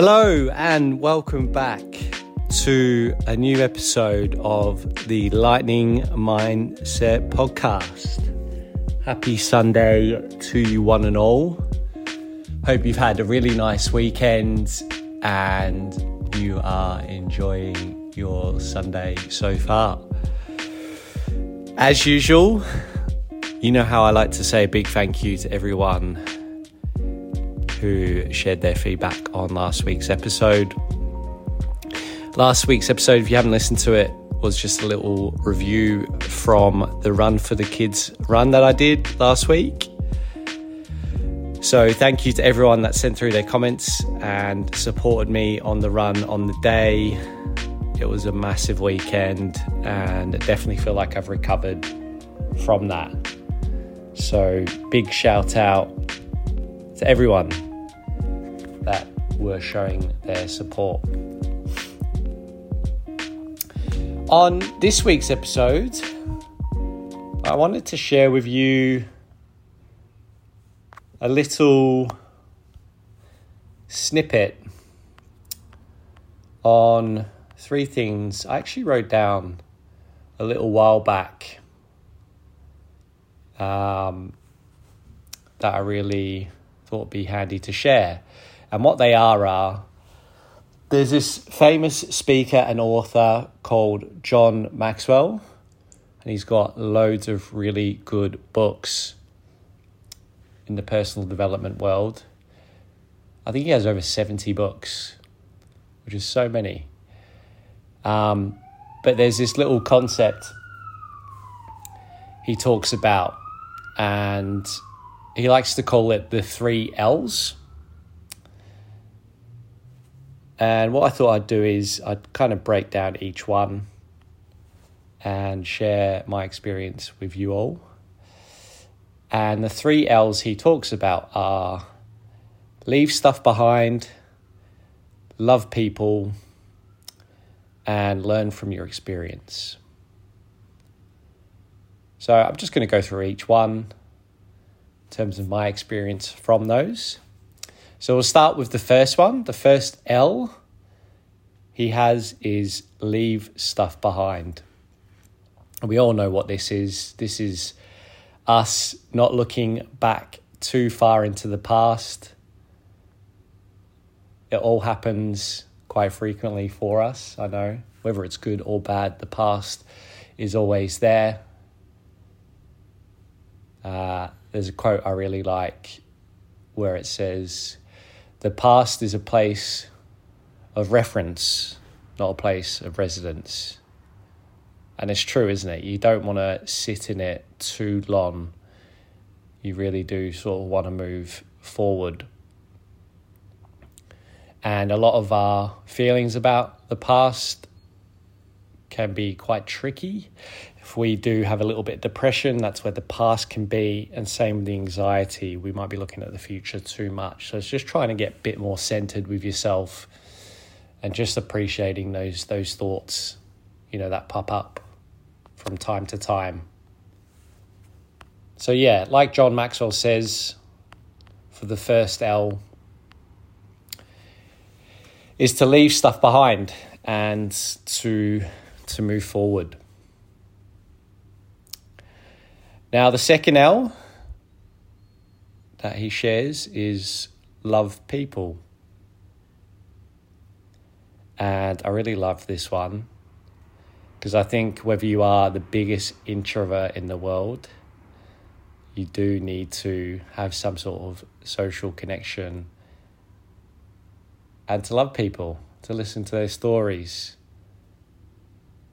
Hello, and welcome back to a new episode of the Lightning Mindset Podcast. Happy Sunday to you, one and all. Hope you've had a really nice weekend and you are enjoying your Sunday so far. As usual, you know how I like to say a big thank you to everyone who shared their feedback on last week's episode. Last week's episode, if you haven't listened to it, was just a little review from the Run for the Kids run that I did last week. So, thank you to everyone that sent through their comments and supported me on the run on the day. It was a massive weekend, and I definitely feel like I've recovered from that. So, big shout out to everyone that were showing their support. On this week's episode, I wanted to share with you a little snippet on three things I actually wrote down a little while back um, that I really thought would be handy to share. And what they are are there's this famous speaker and author called John Maxwell, and he's got loads of really good books in the personal development world. I think he has over 70 books, which is so many. Um, but there's this little concept he talks about, and he likes to call it the three L's. And what I thought I'd do is I'd kind of break down each one and share my experience with you all. And the three L's he talks about are leave stuff behind, love people, and learn from your experience. So I'm just going to go through each one in terms of my experience from those. So we'll start with the first one. The first L he has is leave stuff behind. We all know what this is. This is us not looking back too far into the past. It all happens quite frequently for us, I know. Whether it's good or bad, the past is always there. Uh, there's a quote I really like where it says, The past is a place of reference, not a place of residence. And it's true, isn't it? You don't want to sit in it too long. You really do sort of want to move forward. And a lot of our feelings about the past can be quite tricky. If we do have a little bit of depression, that's where the past can be. And same with the anxiety, we might be looking at the future too much. So it's just trying to get a bit more centered with yourself and just appreciating those those thoughts, you know, that pop up from time to time. So, yeah, like John Maxwell says, for the first L, is to leave stuff behind and to, to move forward. Now, the second L that he shares is love people. And I really love this one because I think whether you are the biggest introvert in the world, you do need to have some sort of social connection and to love people, to listen to their stories,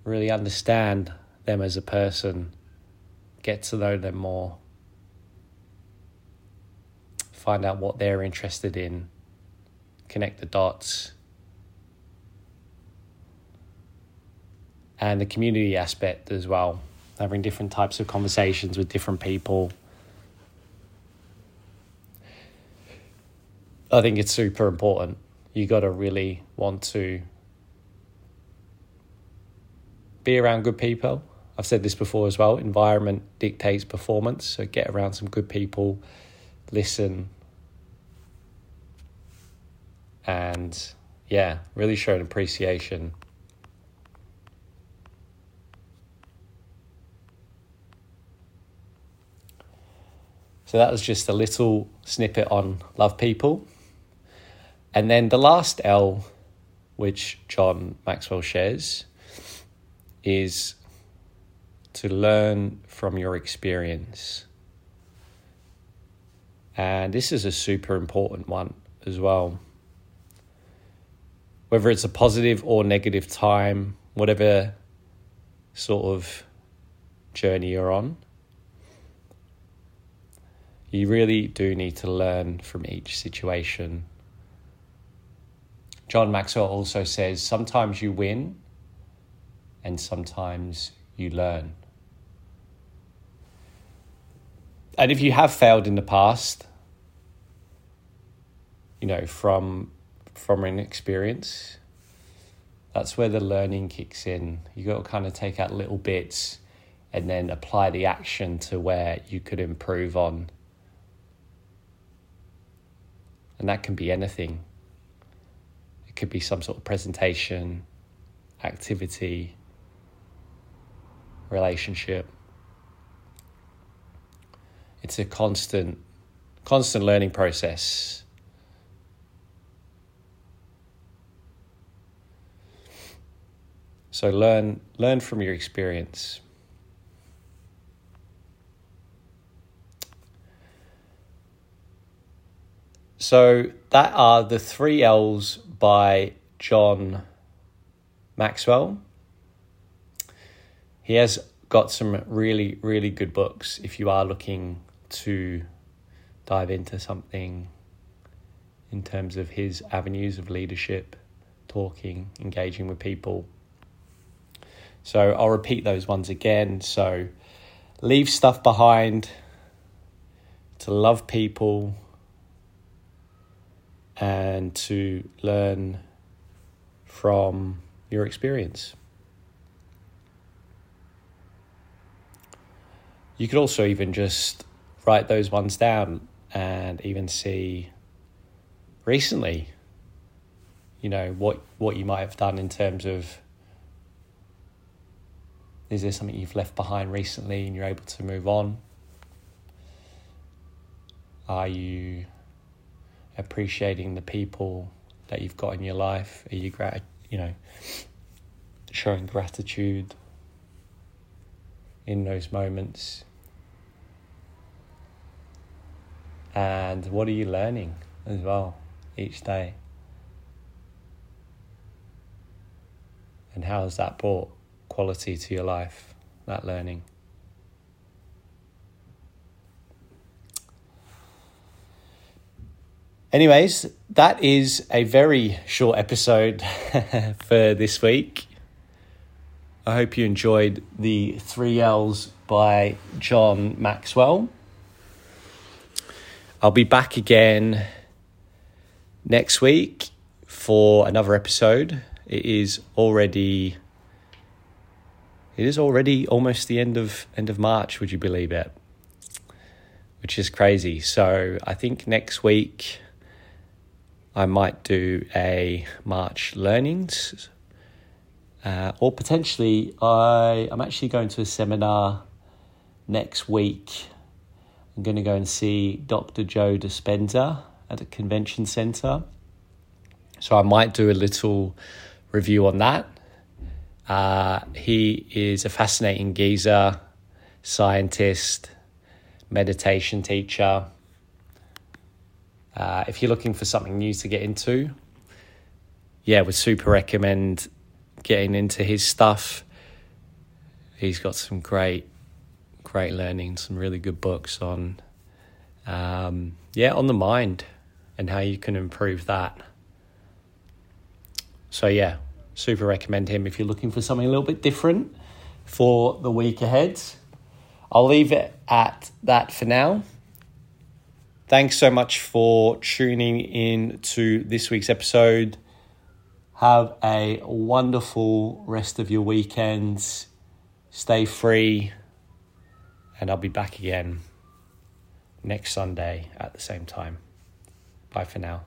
really understand them as a person, get to know them more, find out what they're interested in, connect the dots. and the community aspect as well, having different types of conversations with different people. I think it's super important. You got to really want to be around good people. I've said this before as well. Environment dictates performance. So get around some good people, listen, and yeah, really show an appreciation. So that was just a little snippet on love people. And then the last L, which John Maxwell shares, is to learn from your experience. And this is a super important one as well. Whether it's a positive or negative time, whatever sort of journey you're on, you really do need to learn from each situation. John Maxwell also says sometimes you win and sometimes you learn. And if you have failed in the past, you know, from from an experience, that's where the learning kicks in. You got to kind of take out little bits and then apply the action to where you could improve on. And that can be anything. It could be some sort of presentation, activity, relationship. It's a constant constant learning process. So learn learn from your experience. So that are the three L's by John Maxwell. He has got some really, really good books if you are looking to dive into something in terms of his avenues of leadership, talking, engaging with people. So I'll repeat those ones again. So leave stuff behind, to love people, and to learn from your experience. You could also even just write those ones down and even see recently, you know, what, what you might have done in terms of is there something you've left behind recently and you're able to move on? Are you appreciating the people that you've got in your life? Are you grat- you know showing gratitude in those moments? And what are you learning as well each day? And how has that brought quality to your life, that learning? Anyways, that is a very short episode for this week. I hope you enjoyed the three L's by John Maxwell. I'll be back again next week for another episode. It is already it is already almost the end of end of March, would you believe it? Which is crazy. So I think next week I might do a March learnings, uh, or potentially I I'm actually going to a seminar next week. I'm going to go and see Dr. Joe Dispenza at the convention center. So I might do a little review on that. Uh, he is a fascinating geezer, scientist, meditation teacher uh, if you're looking for something new to get into, yeah, would super recommend getting into his stuff. He's got some great, great learning, some really good books on, um, yeah, on the mind and how you can improve that. So yeah, super recommend him if you're looking for something a little bit different for the week ahead. I'll leave it at that for now. Thanks so much for tuning in to this week's episode. Have a wonderful rest of your weekends. Stay free. And I'll be back again next Sunday at the same time. Bye for now.